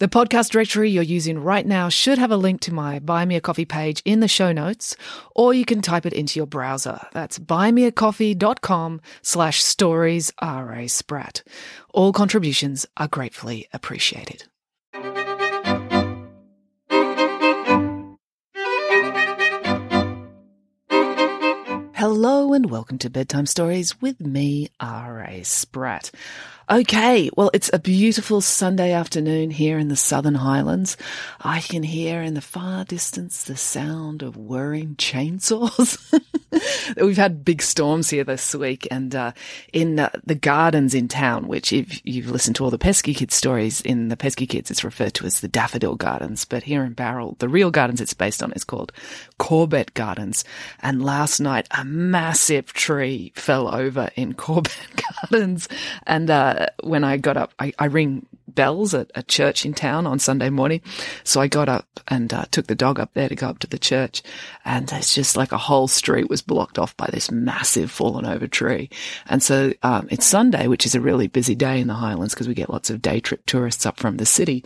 The podcast directory you're using right now should have a link to my Buy Me a Coffee page in the show notes, or you can type it into your browser. That's buymeacoffee.com slash stories R.A. Spratt. All contributions are gratefully appreciated. Hello and welcome to Bedtime Stories with me, R.A. Spratt. Okay, well, it's a beautiful Sunday afternoon here in the Southern Highlands. I can hear in the far distance the sound of whirring chainsaws. We've had big storms here this week, and uh, in uh, the gardens in town, which if you've listened to all the Pesky Kids stories, in the Pesky Kids, it's referred to as the Daffodil Gardens. But here in Bowral, the real gardens it's based on is called Corbett Gardens. And last night, a massive tree fell over in Corbett Gardens, and uh, when I got up, I, I ring bells at a church in town on Sunday morning. So I got up and uh, took the dog up there to go up to the church. And it's just like a whole street was blocked off by this massive fallen over tree. And so um, it's Sunday, which is a really busy day in the Highlands because we get lots of day trip tourists up from the city.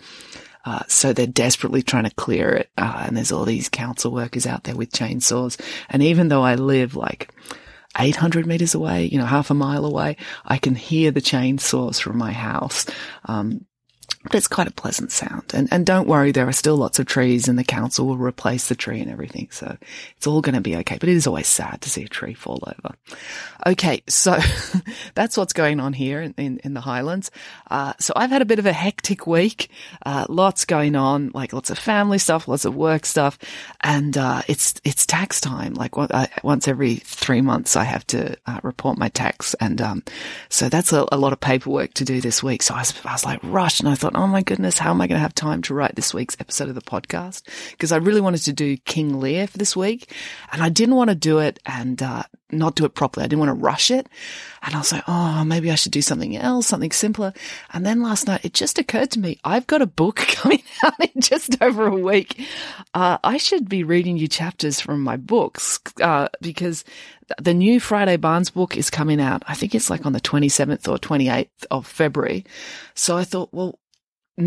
Uh, so they're desperately trying to clear it. Uh, and there's all these council workers out there with chainsaws. And even though I live like 800 meters away, you know, half a mile away, I can hear the chainsaws from my house. Um, but it's quite a pleasant sound. And, and don't worry, there are still lots of trees and the council will replace the tree and everything. So it's all going to be okay. But it is always sad to see a tree fall over. Okay. So that's what's going on here in, in, in the Highlands. Uh, so I've had a bit of a hectic week. Uh, lots going on, like lots of family stuff, lots of work stuff. And, uh, it's, it's tax time. Like once every three months, I have to uh, report my tax. And, um, so that's a, a, lot of paperwork to do this week. So I was, I was like rushed and I thought, oh my goodness, how am I going to have time to write this week's episode of the podcast? Because I really wanted to do King Lear for this week and I didn't want to do it and, uh, not do it properly. I didn't want to rush it. And I was like, oh, maybe I should do something else, something simpler. And then last night, it just occurred to me, I've got a book coming out in just over a week. Uh, I should be reading you chapters from my books, uh, because the new Friday Barnes book is coming out. I think it's like on the 27th or 28th of February. So I thought, well,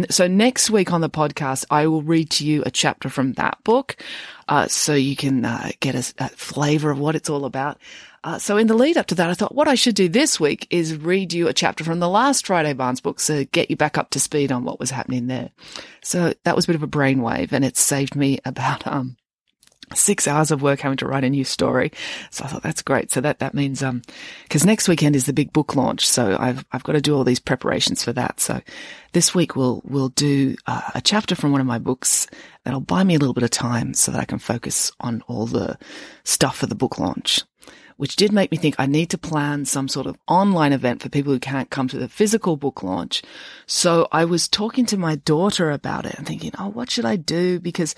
so next week on the podcast, I will read to you a chapter from that book, uh, so you can uh, get a, a, flavor of what it's all about. Uh, so in the lead up to that, I thought what I should do this week is read you a chapter from the last Friday Barnes book, so get you back up to speed on what was happening there. So that was a bit of a brainwave, and it saved me about um, six hours of work having to write a new story. So I thought that's great. So that, that means, um, cause next weekend is the big book launch. So I've, I've got to do all these preparations for that. So this week we'll, we'll do uh, a chapter from one of my books that'll buy me a little bit of time so that I can focus on all the stuff for the book launch. Which did make me think I need to plan some sort of online event for people who can't come to the physical book launch. So I was talking to my daughter about it and thinking, oh, what should I do? Because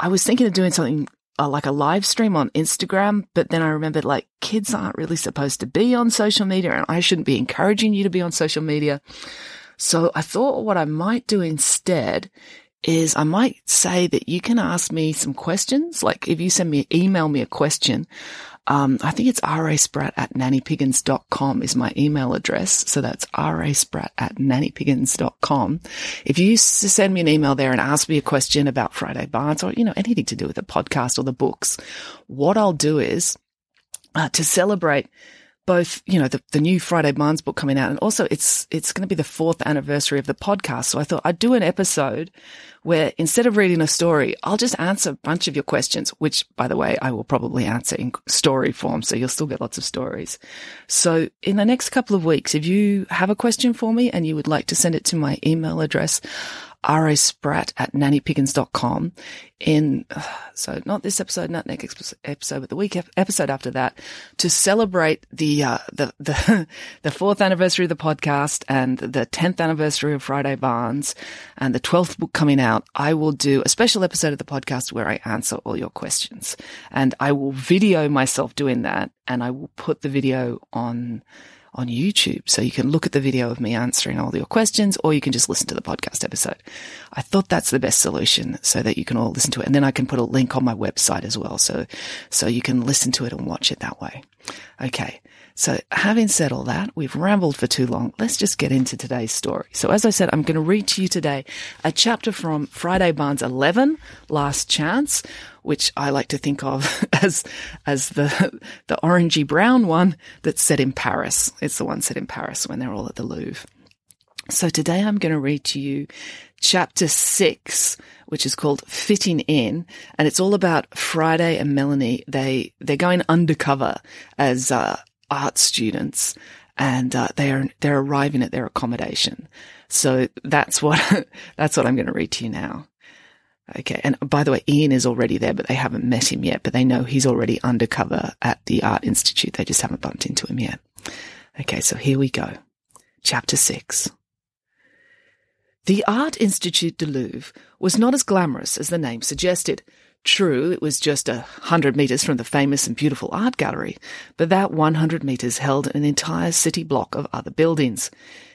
I was thinking of doing something uh, like a live stream on Instagram, but then I remembered like kids aren't really supposed to be on social media and I shouldn't be encouraging you to be on social media. So I thought what I might do instead is I might say that you can ask me some questions. Like if you send me, email me a question, um, I think it's rasprat at nannypiggins.com is my email address. So that's rasprat at nannypiggins.com. If you send me an email there and ask me a question about Friday Barnes or, you know, anything to do with the podcast or the books, what I'll do is uh, to celebrate both, you know, the, the new Friday Barnes book coming out and also it's, it's going to be the fourth anniversary of the podcast. So I thought I'd do an episode where instead of reading a story, I'll just answer a bunch of your questions, which by the way, I will probably answer in story form. So you'll still get lots of stories. So in the next couple of weeks, if you have a question for me and you would like to send it to my email address, rasprat at nannypiggins.com in, so not this episode, not next episode, but the week episode after that to celebrate the, uh, the, the, the fourth anniversary of the podcast and the 10th anniversary of Friday Barnes and the 12th book coming out. I will do a special episode of the podcast where I answer all your questions and I will video myself doing that and I will put the video on on YouTube. So you can look at the video of me answering all your questions or you can just listen to the podcast episode. I thought that's the best solution so that you can all listen to it. And then I can put a link on my website as well. So, so you can listen to it and watch it that way. Okay. So having said all that, we've rambled for too long. Let's just get into today's story. So as I said, I'm going to read to you today a chapter from Friday Barnes 11, Last Chance, which I like to think of as, as the, the orangey brown one that's set in Paris. It's the one set in Paris when they're all at the Louvre. So today I'm going to read to you chapter six, which is called Fitting In, and it's all about Friday and Melanie. They, they're going undercover as, uh, art students and uh, they're they're arriving at their accommodation. So that's what that's what I'm going to read to you now. Okay, and by the way, Ian is already there, but they haven't met him yet. But they know he's already undercover at the Art Institute. They just haven't bumped into him yet. Okay, so here we go. Chapter six. The Art Institute du Louvre was not as glamorous as the name suggested. True, it was just a hundred metres from the famous and beautiful art gallery, but that 100 metres held an entire city block of other buildings.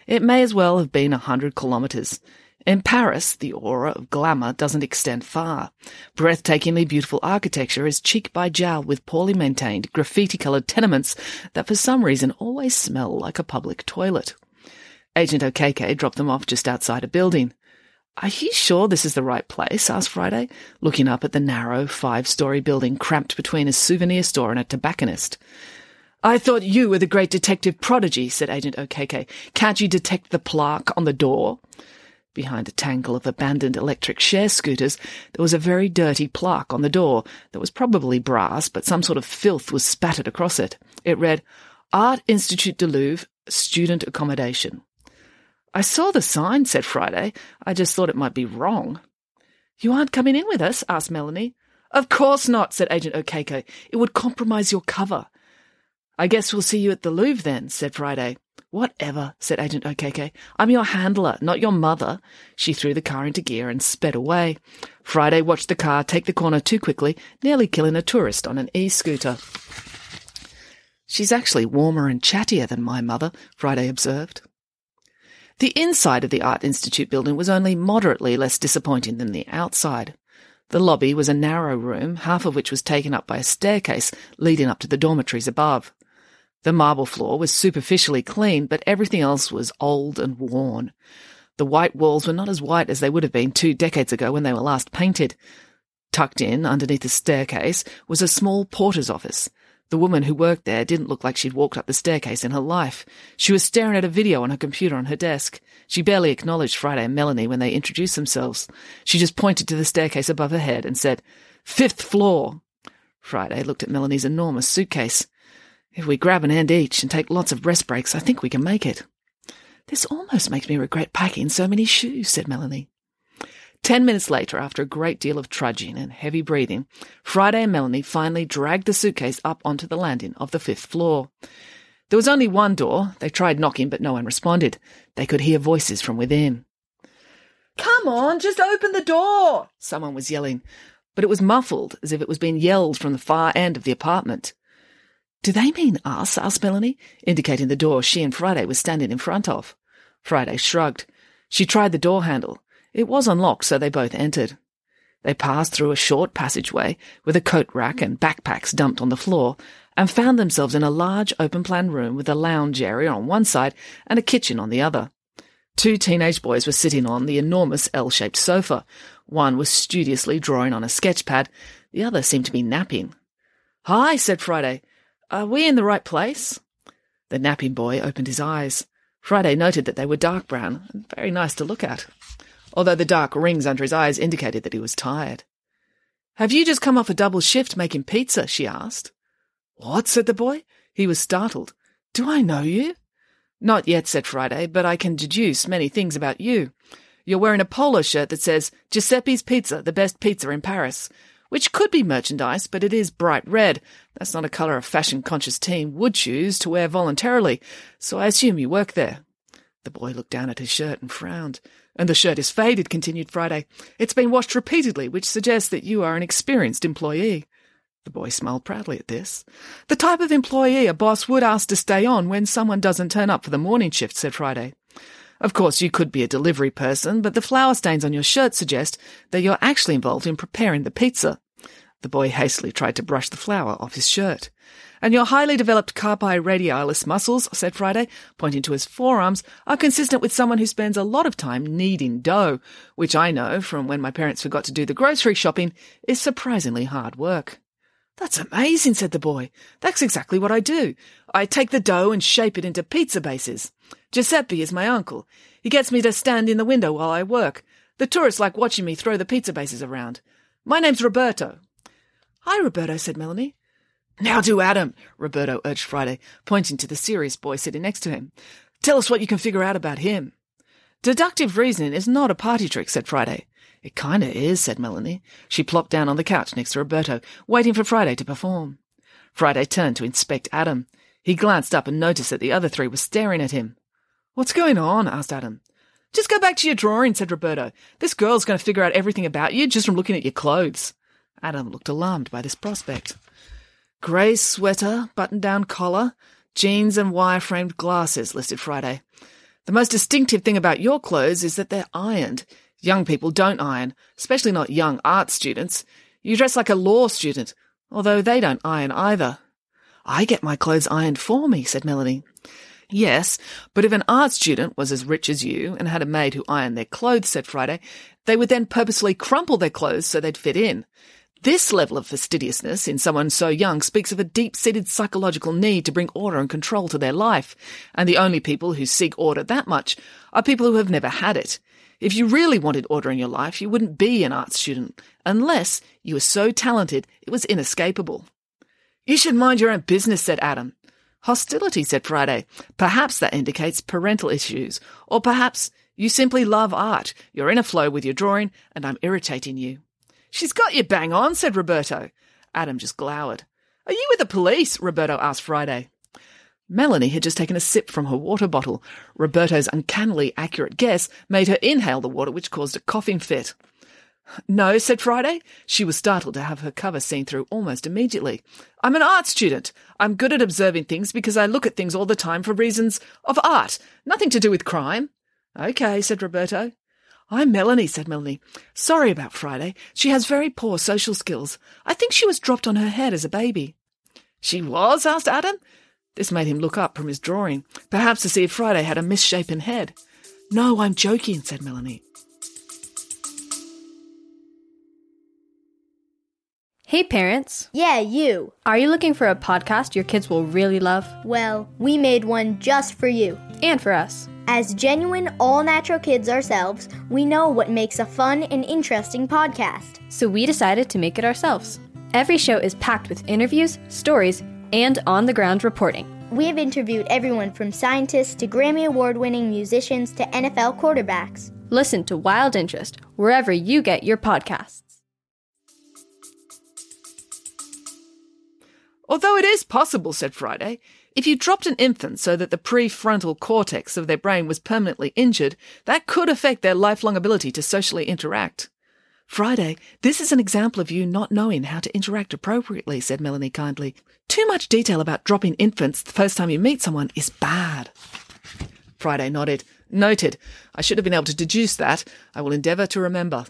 It may as well have been a hundred kilometres. In Paris, the aura of glamour doesn't extend far. Breathtakingly beautiful architecture is cheek by jowl with poorly maintained, graffiti-coloured tenements that for some reason always smell like a public toilet. Agent Okeke dropped them off just outside a building. Are you sure this is the right place? asked Friday, looking up at the narrow five-story building cramped between a souvenir store and a tobacconist. I thought you were the great detective prodigy, said Agent Okeke. Can't you detect the plaque on the door? Behind a tangle of abandoned electric share scooters, there was a very dirty plaque on the door that was probably brass, but some sort of filth was spattered across it. It read, Art Institute du Louvre, Student Accommodation. I saw the sign, said Friday. I just thought it might be wrong. You aren't coming in with us? asked Melanie. Of course not, said Agent Okeke. It would compromise your cover. I guess we'll see you at the Louvre then, said Friday. Whatever, said Agent Okeke. I'm your handler, not your mother. She threw the car into gear and sped away. Friday watched the car take the corner too quickly, nearly killing a tourist on an e-scooter. She's actually warmer and chattier than my mother, Friday observed. The inside of the Art Institute building was only moderately less disappointing than the outside. The lobby was a narrow room, half of which was taken up by a staircase leading up to the dormitories above. The marble floor was superficially clean, but everything else was old and worn. The white walls were not as white as they would have been two decades ago when they were last painted. Tucked in underneath the staircase was a small porter's office. The woman who worked there didn't look like she'd walked up the staircase in her life. She was staring at a video on her computer on her desk. She barely acknowledged Friday and Melanie when they introduced themselves. She just pointed to the staircase above her head and said, Fifth floor. Friday looked at Melanie's enormous suitcase. If we grab an end each and take lots of rest breaks, I think we can make it. This almost makes me regret packing so many shoes, said Melanie. Ten minutes later, after a great deal of trudging and heavy breathing, Friday and Melanie finally dragged the suitcase up onto the landing of the fifth floor. There was only one door. They tried knocking, but no one responded. They could hear voices from within. Come on, just open the door! Someone was yelling, but it was muffled, as if it was being yelled from the far end of the apartment. Do they mean us? asked Melanie, indicating the door she and Friday were standing in front of. Friday shrugged. She tried the door handle. It was unlocked, so they both entered. They passed through a short passageway with a coat rack and backpacks dumped on the floor and found themselves in a large open plan room with a lounge area on one side and a kitchen on the other. Two teenage boys were sitting on the enormous L-shaped sofa. One was studiously drawing on a sketch pad. The other seemed to be napping. Hi, said Friday. Are we in the right place? The napping boy opened his eyes. Friday noted that they were dark brown and very nice to look at although the dark rings under his eyes indicated that he was tired. Have you just come off a double shift making pizza? she asked. What? said the boy. He was startled. Do I know you? Not yet, said Friday, but I can deduce many things about you. You're wearing a polo shirt that says Giuseppe's Pizza, the best pizza in Paris, which could be merchandise, but it is bright red. That's not a colour a fashion conscious teen would choose to wear voluntarily, so I assume you work there. The boy looked down at his shirt and frowned. And the shirt is faded, continued Friday. It's been washed repeatedly, which suggests that you are an experienced employee. The boy smiled proudly at this. The type of employee a boss would ask to stay on when someone doesn't turn up for the morning shift, said Friday. Of course, you could be a delivery person, but the flour stains on your shirt suggest that you're actually involved in preparing the pizza. The boy hastily tried to brush the flour off his shirt. And your highly developed carpi radialis muscles, said Friday, pointing to his forearms, are consistent with someone who spends a lot of time kneading dough, which I know from when my parents forgot to do the grocery shopping is surprisingly hard work. That's amazing, said the boy. That's exactly what I do. I take the dough and shape it into pizza bases. Giuseppe is my uncle. He gets me to stand in the window while I work. The tourists like watching me throw the pizza bases around. My name's Roberto. Hi, Roberto, said Melanie. Now do Adam, Roberto urged Friday, pointing to the serious boy sitting next to him. Tell us what you can figure out about him. Deductive reasoning is not a party trick, said Friday. It kinda is, said Melanie. She plopped down on the couch next to Roberto, waiting for Friday to perform. Friday turned to inspect Adam. He glanced up and noticed that the other three were staring at him. What's going on? asked Adam. Just go back to your drawing, said Roberto. This girl's going to figure out everything about you just from looking at your clothes. Adam looked alarmed by this prospect. Grey sweater, button down collar, jeans and wire framed glasses, listed Friday. The most distinctive thing about your clothes is that they're ironed. Young people don't iron, especially not young art students. You dress like a law student, although they don't iron either. I get my clothes ironed for me, said Melanie. Yes, but if an art student was as rich as you and had a maid who ironed their clothes, said Friday, they would then purposely crumple their clothes so they'd fit in. This level of fastidiousness in someone so young speaks of a deep-seated psychological need to bring order and control to their life, and the only people who seek order that much are people who have never had it. If you really wanted order in your life, you wouldn't be an art student, unless you were so talented it was inescapable. You should mind your own business, said Adam. Hostility, said Friday. Perhaps that indicates parental issues, or perhaps you simply love art. You're in a flow with your drawing, and I'm irritating you. She's got you bang on, said Roberto. Adam just glowered. Are you with the police? Roberto asked Friday. Melanie had just taken a sip from her water bottle. Roberto's uncannily accurate guess made her inhale the water, which caused a coughing fit. No, said Friday. She was startled to have her cover seen through almost immediately. I'm an art student. I'm good at observing things because I look at things all the time for reasons of art, nothing to do with crime. Okay, said Roberto. I'm Melanie, said Melanie. Sorry about Friday. She has very poor social skills. I think she was dropped on her head as a baby. She was? asked Adam. This made him look up from his drawing, perhaps to see if Friday had a misshapen head. No, I'm joking, said Melanie. Hey parents! Yeah, you. Are you looking for a podcast your kids will really love? Well, we made one just for you. And for us. As genuine, all natural kids ourselves, we know what makes a fun and interesting podcast. So we decided to make it ourselves. Every show is packed with interviews, stories, and on the ground reporting. We have interviewed everyone from scientists to Grammy Award winning musicians to NFL quarterbacks. Listen to Wild Interest wherever you get your podcasts. Although it is possible, said Friday, if you dropped an infant so that the prefrontal cortex of their brain was permanently injured, that could affect their lifelong ability to socially interact. Friday, this is an example of you not knowing how to interact appropriately, said Melanie kindly. Too much detail about dropping infants the first time you meet someone is bad. Friday nodded. Noted. I should have been able to deduce that. I will endeavour to remember.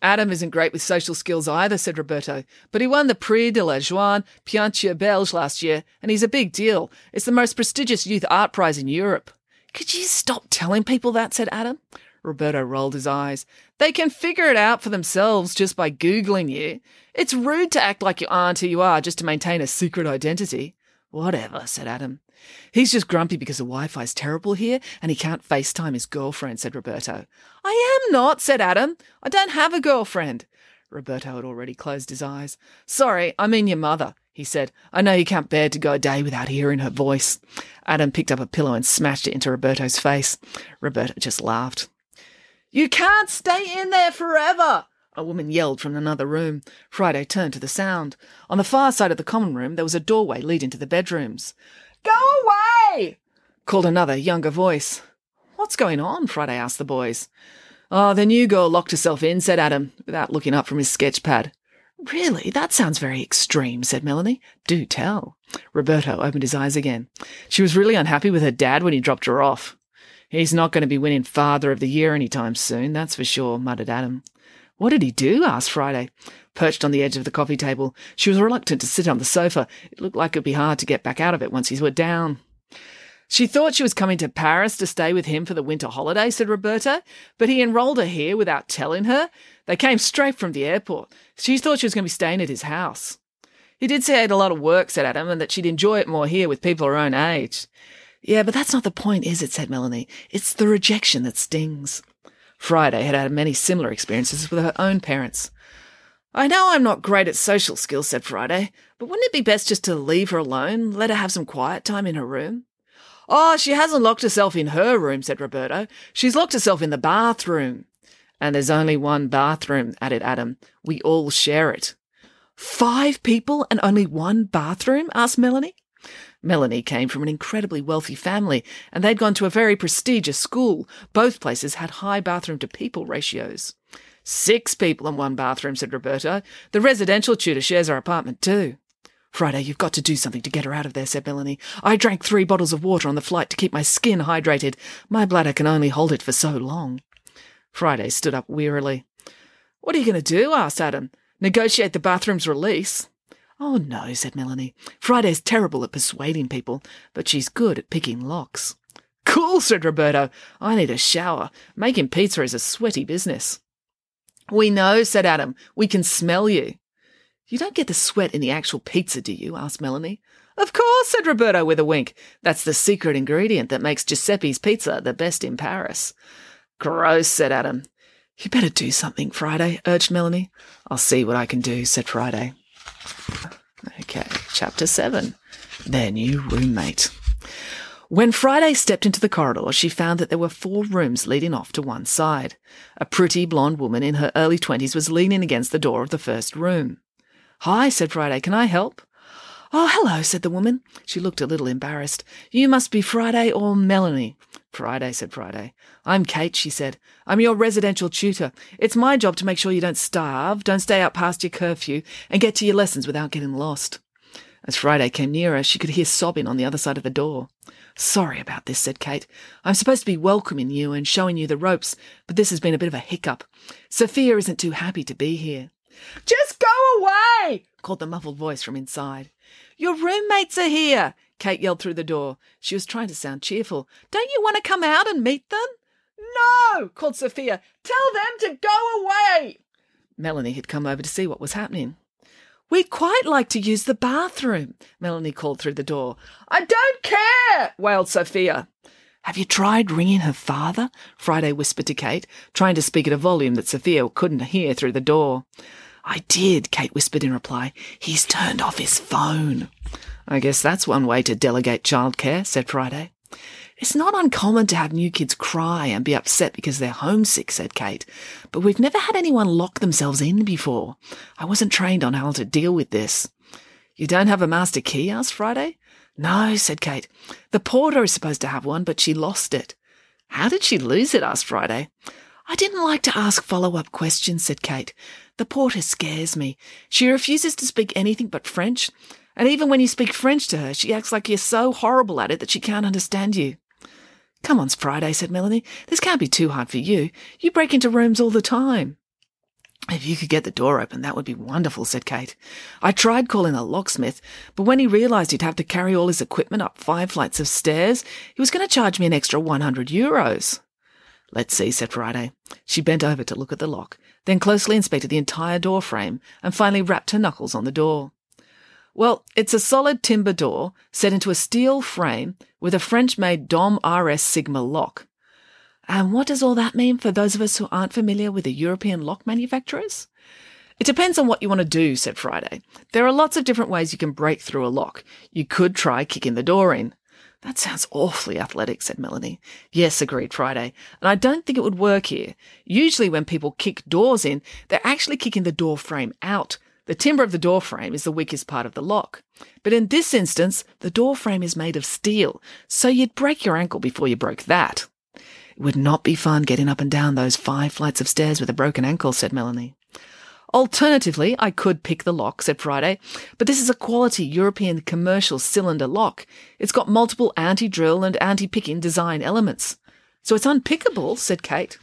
Adam isn't great with social skills either, said Roberto, but he won the Prix de la Joie Peinture Belge last year, and he's a big deal. It's the most prestigious youth art prize in Europe. Could you stop telling people that? said Adam. Roberto rolled his eyes. They can figure it out for themselves just by Googling you. It's rude to act like you aren't who you are just to maintain a secret identity. Whatever, said Adam. He's just grumpy because the Wi-Fi's terrible here and he can't FaceTime his girlfriend, said Roberto. I am not, said Adam. I don't have a girlfriend. Roberto had already closed his eyes. Sorry, I mean your mother, he said. I know you can't bear to go a day without hearing her voice. Adam picked up a pillow and smashed it into Roberto's face. Roberto just laughed. You can't stay in there forever, a woman yelled from another room. Friday turned to the sound. On the far side of the common room, there was a doorway leading to the bedrooms. Go away! called another, younger voice. What's going on? Friday asked the boys. Oh, the new girl locked herself in, said Adam, without looking up from his sketch pad. Really? That sounds very extreme, said Melanie. Do tell. Roberto opened his eyes again. She was really unhappy with her dad when he dropped her off. He's not going to be winning Father of the Year any time soon, that's for sure, muttered Adam. What did he do? asked Friday. Perched on the edge of the coffee table, she was reluctant to sit on the sofa. It looked like it would be hard to get back out of it once he were down. She thought she was coming to Paris to stay with him for the winter holiday, said Roberto, but he enrolled her here without telling her. They came straight from the airport. She thought she was going to be staying at his house. He did say he had a lot of work, said Adam, and that she'd enjoy it more here with people her own age. Yeah, but that's not the point, is it? said Melanie. It's the rejection that stings. Friday had had many similar experiences with her own parents. I know I'm not great at social skills, said Friday, but wouldn't it be best just to leave her alone, let her have some quiet time in her room? Oh, she hasn't locked herself in her room, said Roberto. She's locked herself in the bathroom. And there's only one bathroom, added Adam. We all share it. Five people and only one bathroom? asked Melanie. Melanie came from an incredibly wealthy family, and they'd gone to a very prestigious school. Both places had high bathroom to people ratios. Six people in one bathroom, said Roberto. The residential tutor shares our apartment too. Friday, you've got to do something to get her out of there, said Melanie. I drank three bottles of water on the flight to keep my skin hydrated. My bladder can only hold it for so long. Friday stood up wearily. What are you going to do? asked Adam. Negotiate the bathroom's release. Oh, no, said Melanie. Friday's terrible at persuading people, but she's good at picking locks. Cool, said Roberto. I need a shower. Making pizza is a sweaty business. We know, said Adam. We can smell you. You don't get the sweat in the actual pizza, do you? asked Melanie. Of course, said Roberto with a wink. That's the secret ingredient that makes Giuseppe's pizza the best in Paris. Gross, said Adam. You better do something, Friday, urged Melanie. I'll see what I can do, said Friday. Okay, chapter 7 Their New Roommate. When Friday stepped into the corridor, she found that there were four rooms leading off to one side. A pretty blonde woman in her early twenties was leaning against the door of the first room. Hi, said Friday. Can I help? Oh, hello, said the woman. She looked a little embarrassed. You must be Friday or Melanie. Friday, said Friday. I'm Kate, she said. I'm your residential tutor. It's my job to make sure you don't starve, don't stay out past your curfew, and get to your lessons without getting lost. As Friday came nearer, she could hear sobbing on the other side of the door. Sorry about this, said Kate. I'm supposed to be welcoming you and showing you the ropes, but this has been a bit of a hiccup. Sophia isn't too happy to be here. Just go away! called the muffled voice from inside. Your roommates are here, Kate yelled through the door. She was trying to sound cheerful. Don't you want to come out and meet them? No, called Sophia. Tell them to go away. Melanie had come over to see what was happening. We'd quite like to use the bathroom, Melanie called through the door. I don't care, wailed Sophia. Have you tried ringing her father? Friday whispered to Kate, trying to speak at a volume that Sophia couldn't hear through the door. I did, Kate whispered in reply. He's turned off his phone. I guess that's one way to delegate childcare, said Friday. It's not uncommon to have new kids cry and be upset because they're homesick, said Kate, but we've never had anyone lock themselves in before. I wasn't trained on how to deal with this. You don't have a master key? asked Friday. No, said Kate. The porter is supposed to have one, but she lost it. How did she lose it? asked Friday. I didn't like to ask follow up questions, said Kate. The porter scares me. She refuses to speak anything but French, and even when you speak French to her, she acts like you're so horrible at it that she can't understand you. Come on, Friday, said Melanie. This can't be too hard for you. You break into rooms all the time. If you could get the door open, that would be wonderful, said Kate. I tried calling a locksmith, but when he realised he'd have to carry all his equipment up five flights of stairs, he was going to charge me an extra 100 euros. Let's see, said Friday. She bent over to look at the lock, then closely inspected the entire door frame, and finally rapped her knuckles on the door. Well, it's a solid timber door set into a steel frame with a French-made Dom RS Sigma lock. And what does all that mean for those of us who aren't familiar with the European lock manufacturers? It depends on what you want to do, said Friday. There are lots of different ways you can break through a lock. You could try kicking the door in. That sounds awfully athletic, said Melanie. Yes, agreed Friday. And I don't think it would work here. Usually when people kick doors in, they're actually kicking the door frame out. The timber of the door frame is the weakest part of the lock. But in this instance, the door frame is made of steel, so you'd break your ankle before you broke that. It would not be fun getting up and down those five flights of stairs with a broken ankle, said Melanie. Alternatively, I could pick the lock, said Friday, but this is a quality European commercial cylinder lock. It's got multiple anti-drill and anti-picking design elements. So it's unpickable, said Kate.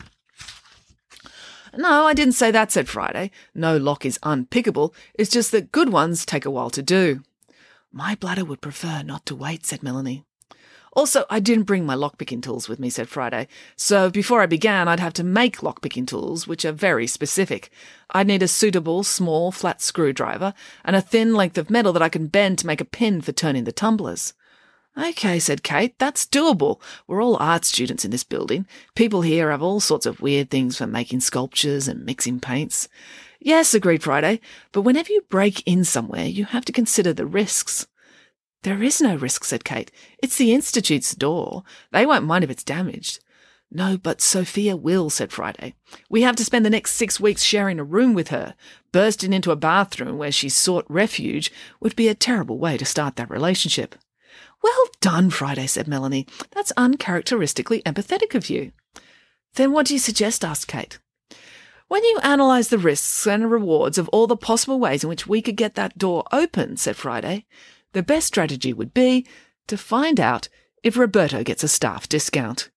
No, I didn't say that, said Friday. No lock is unpickable. It's just that good ones take a while to do. My bladder would prefer not to wait, said Melanie. Also, I didn't bring my lockpicking tools with me, said Friday. So before I began, I'd have to make lockpicking tools, which are very specific. I'd need a suitable, small, flat screwdriver and a thin length of metal that I can bend to make a pin for turning the tumblers. Okay, said Kate, that's doable. We're all art students in this building. People here have all sorts of weird things for making sculptures and mixing paints. Yes, agreed Friday, but whenever you break in somewhere, you have to consider the risks. There is no risk, said Kate. It's the Institute's door. They won't mind if it's damaged. No, but Sophia will, said Friday. We have to spend the next six weeks sharing a room with her. Bursting into a bathroom where she sought refuge would be a terrible way to start that relationship. Well done, Friday, said Melanie. That's uncharacteristically empathetic of you. Then what do you suggest? asked Kate. When you analyse the risks and rewards of all the possible ways in which we could get that door open, said Friday, the best strategy would be to find out if Roberto gets a staff discount.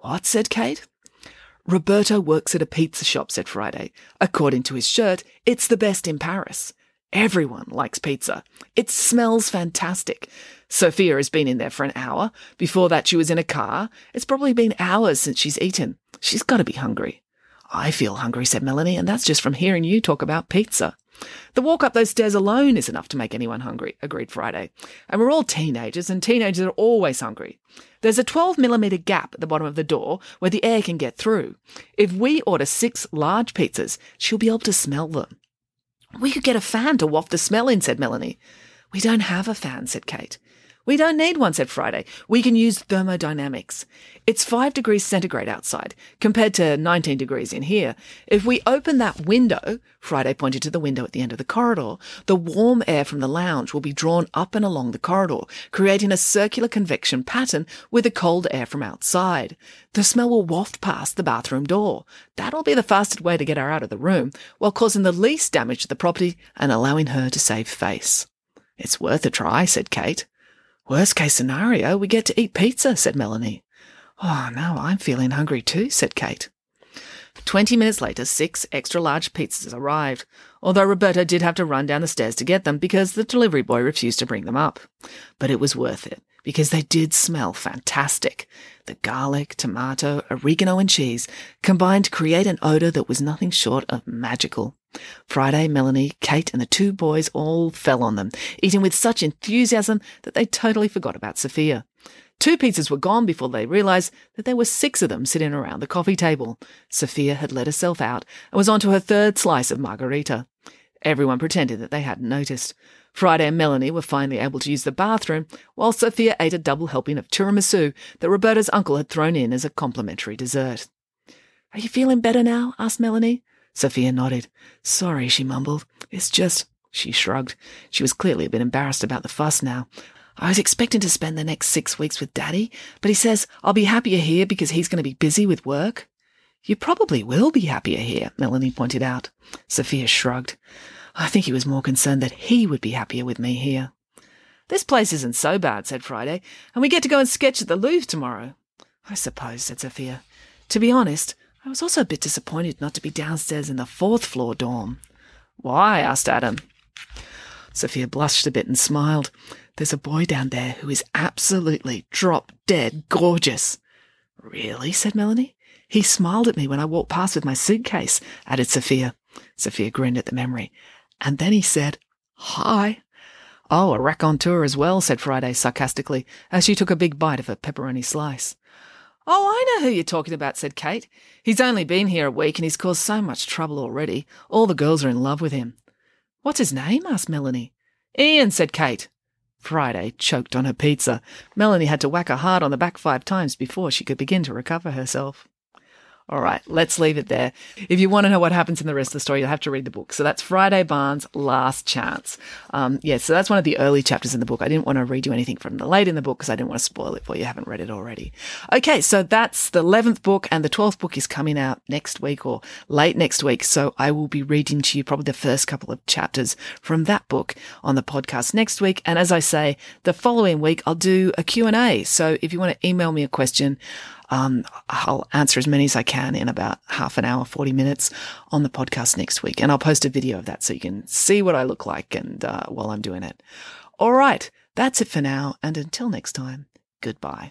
What? said Kate. Roberto works at a pizza shop, said Friday. According to his shirt, it's the best in Paris. Everyone likes pizza. It smells fantastic. Sophia has been in there for an hour. Before that, she was in a car. It's probably been hours since she's eaten. She's got to be hungry. I feel hungry, said Melanie, and that's just from hearing you talk about pizza. The walk up those stairs alone is enough to make anyone hungry, agreed Friday. And we're all teenagers, and teenagers are always hungry. There's a 12 millimeter gap at the bottom of the door where the air can get through. If we order six large pizzas, she'll be able to smell them. We could get a fan to waft the smell in, said Melanie. We don't have a fan, said Kate. We don't need one, said Friday. We can use thermodynamics. It's 5 degrees centigrade outside, compared to 19 degrees in here. If we open that window, Friday pointed to the window at the end of the corridor, the warm air from the lounge will be drawn up and along the corridor, creating a circular convection pattern with the cold air from outside. The smell will waft past the bathroom door. That'll be the fastest way to get her out of the room, while causing the least damage to the property and allowing her to save face. It's worth a try, said Kate. Worst case scenario, we get to eat pizza, said Melanie. Oh, now I'm feeling hungry too, said Kate. Twenty minutes later, six extra large pizzas arrived, although Roberto did have to run down the stairs to get them because the delivery boy refused to bring them up. But it was worth it because they did smell fantastic. The garlic, tomato, oregano, and cheese combined to create an odor that was nothing short of magical. Friday, Melanie, Kate, and the two boys all fell on them, eating with such enthusiasm that they totally forgot about Sophia. Two pizzas were gone before they realized that there were six of them sitting around the coffee table. Sophia had let herself out and was on to her third slice of margherita. Everyone pretended that they hadn't noticed. Friday and Melanie were finally able to use the bathroom, while Sophia ate a double helping of tiramisu that Roberto's uncle had thrown in as a complimentary dessert. Are you feeling better now? asked Melanie. Sophia nodded. Sorry, she mumbled. It's just. She shrugged. She was clearly a bit embarrassed about the fuss now. I was expecting to spend the next six weeks with Daddy, but he says I'll be happier here because he's going to be busy with work. You probably will be happier here, Melanie pointed out. Sophia shrugged. I think he was more concerned that he would be happier with me here. This place isn't so bad, said Friday, and we get to go and sketch at the Louvre tomorrow. I suppose, said Sophia. To be honest, I was also a bit disappointed not to be downstairs in the fourth floor dorm. Why? asked Adam. Sophia blushed a bit and smiled. There's a boy down there who is absolutely drop dead gorgeous. Really? said Melanie. He smiled at me when I walked past with my suitcase, added Sophia. Sophia grinned at the memory. And then he said, Hi. Oh, a raconteur as well, said Friday sarcastically, as she took a big bite of her pepperoni slice. Oh, I know who you're talking about, said Kate. He's only been here a week and he's caused so much trouble already. All the girls are in love with him. What's his name? asked Melanie. Ian, said Kate. Friday choked on her pizza. Melanie had to whack her hard on the back five times before she could begin to recover herself. All right, let's leave it there. If you want to know what happens in the rest of the story, you'll have to read the book. So that's Friday Barnes' Last Chance. Um, yeah, so that's one of the early chapters in the book. I didn't want to read you anything from the late in the book because I didn't want to spoil it for you. haven't read it already. Okay, so that's the 11th book, and the 12th book is coming out next week or late next week. So I will be reading to you probably the first couple of chapters from that book on the podcast next week. And as I say, the following week, I'll do a Q&A. So if you want to email me a question, um, I'll answer as many as I can in about half an hour, 40 minutes on the podcast next week. And I'll post a video of that so you can see what I look like and uh, while I'm doing it. All right. That's it for now. And until next time, goodbye.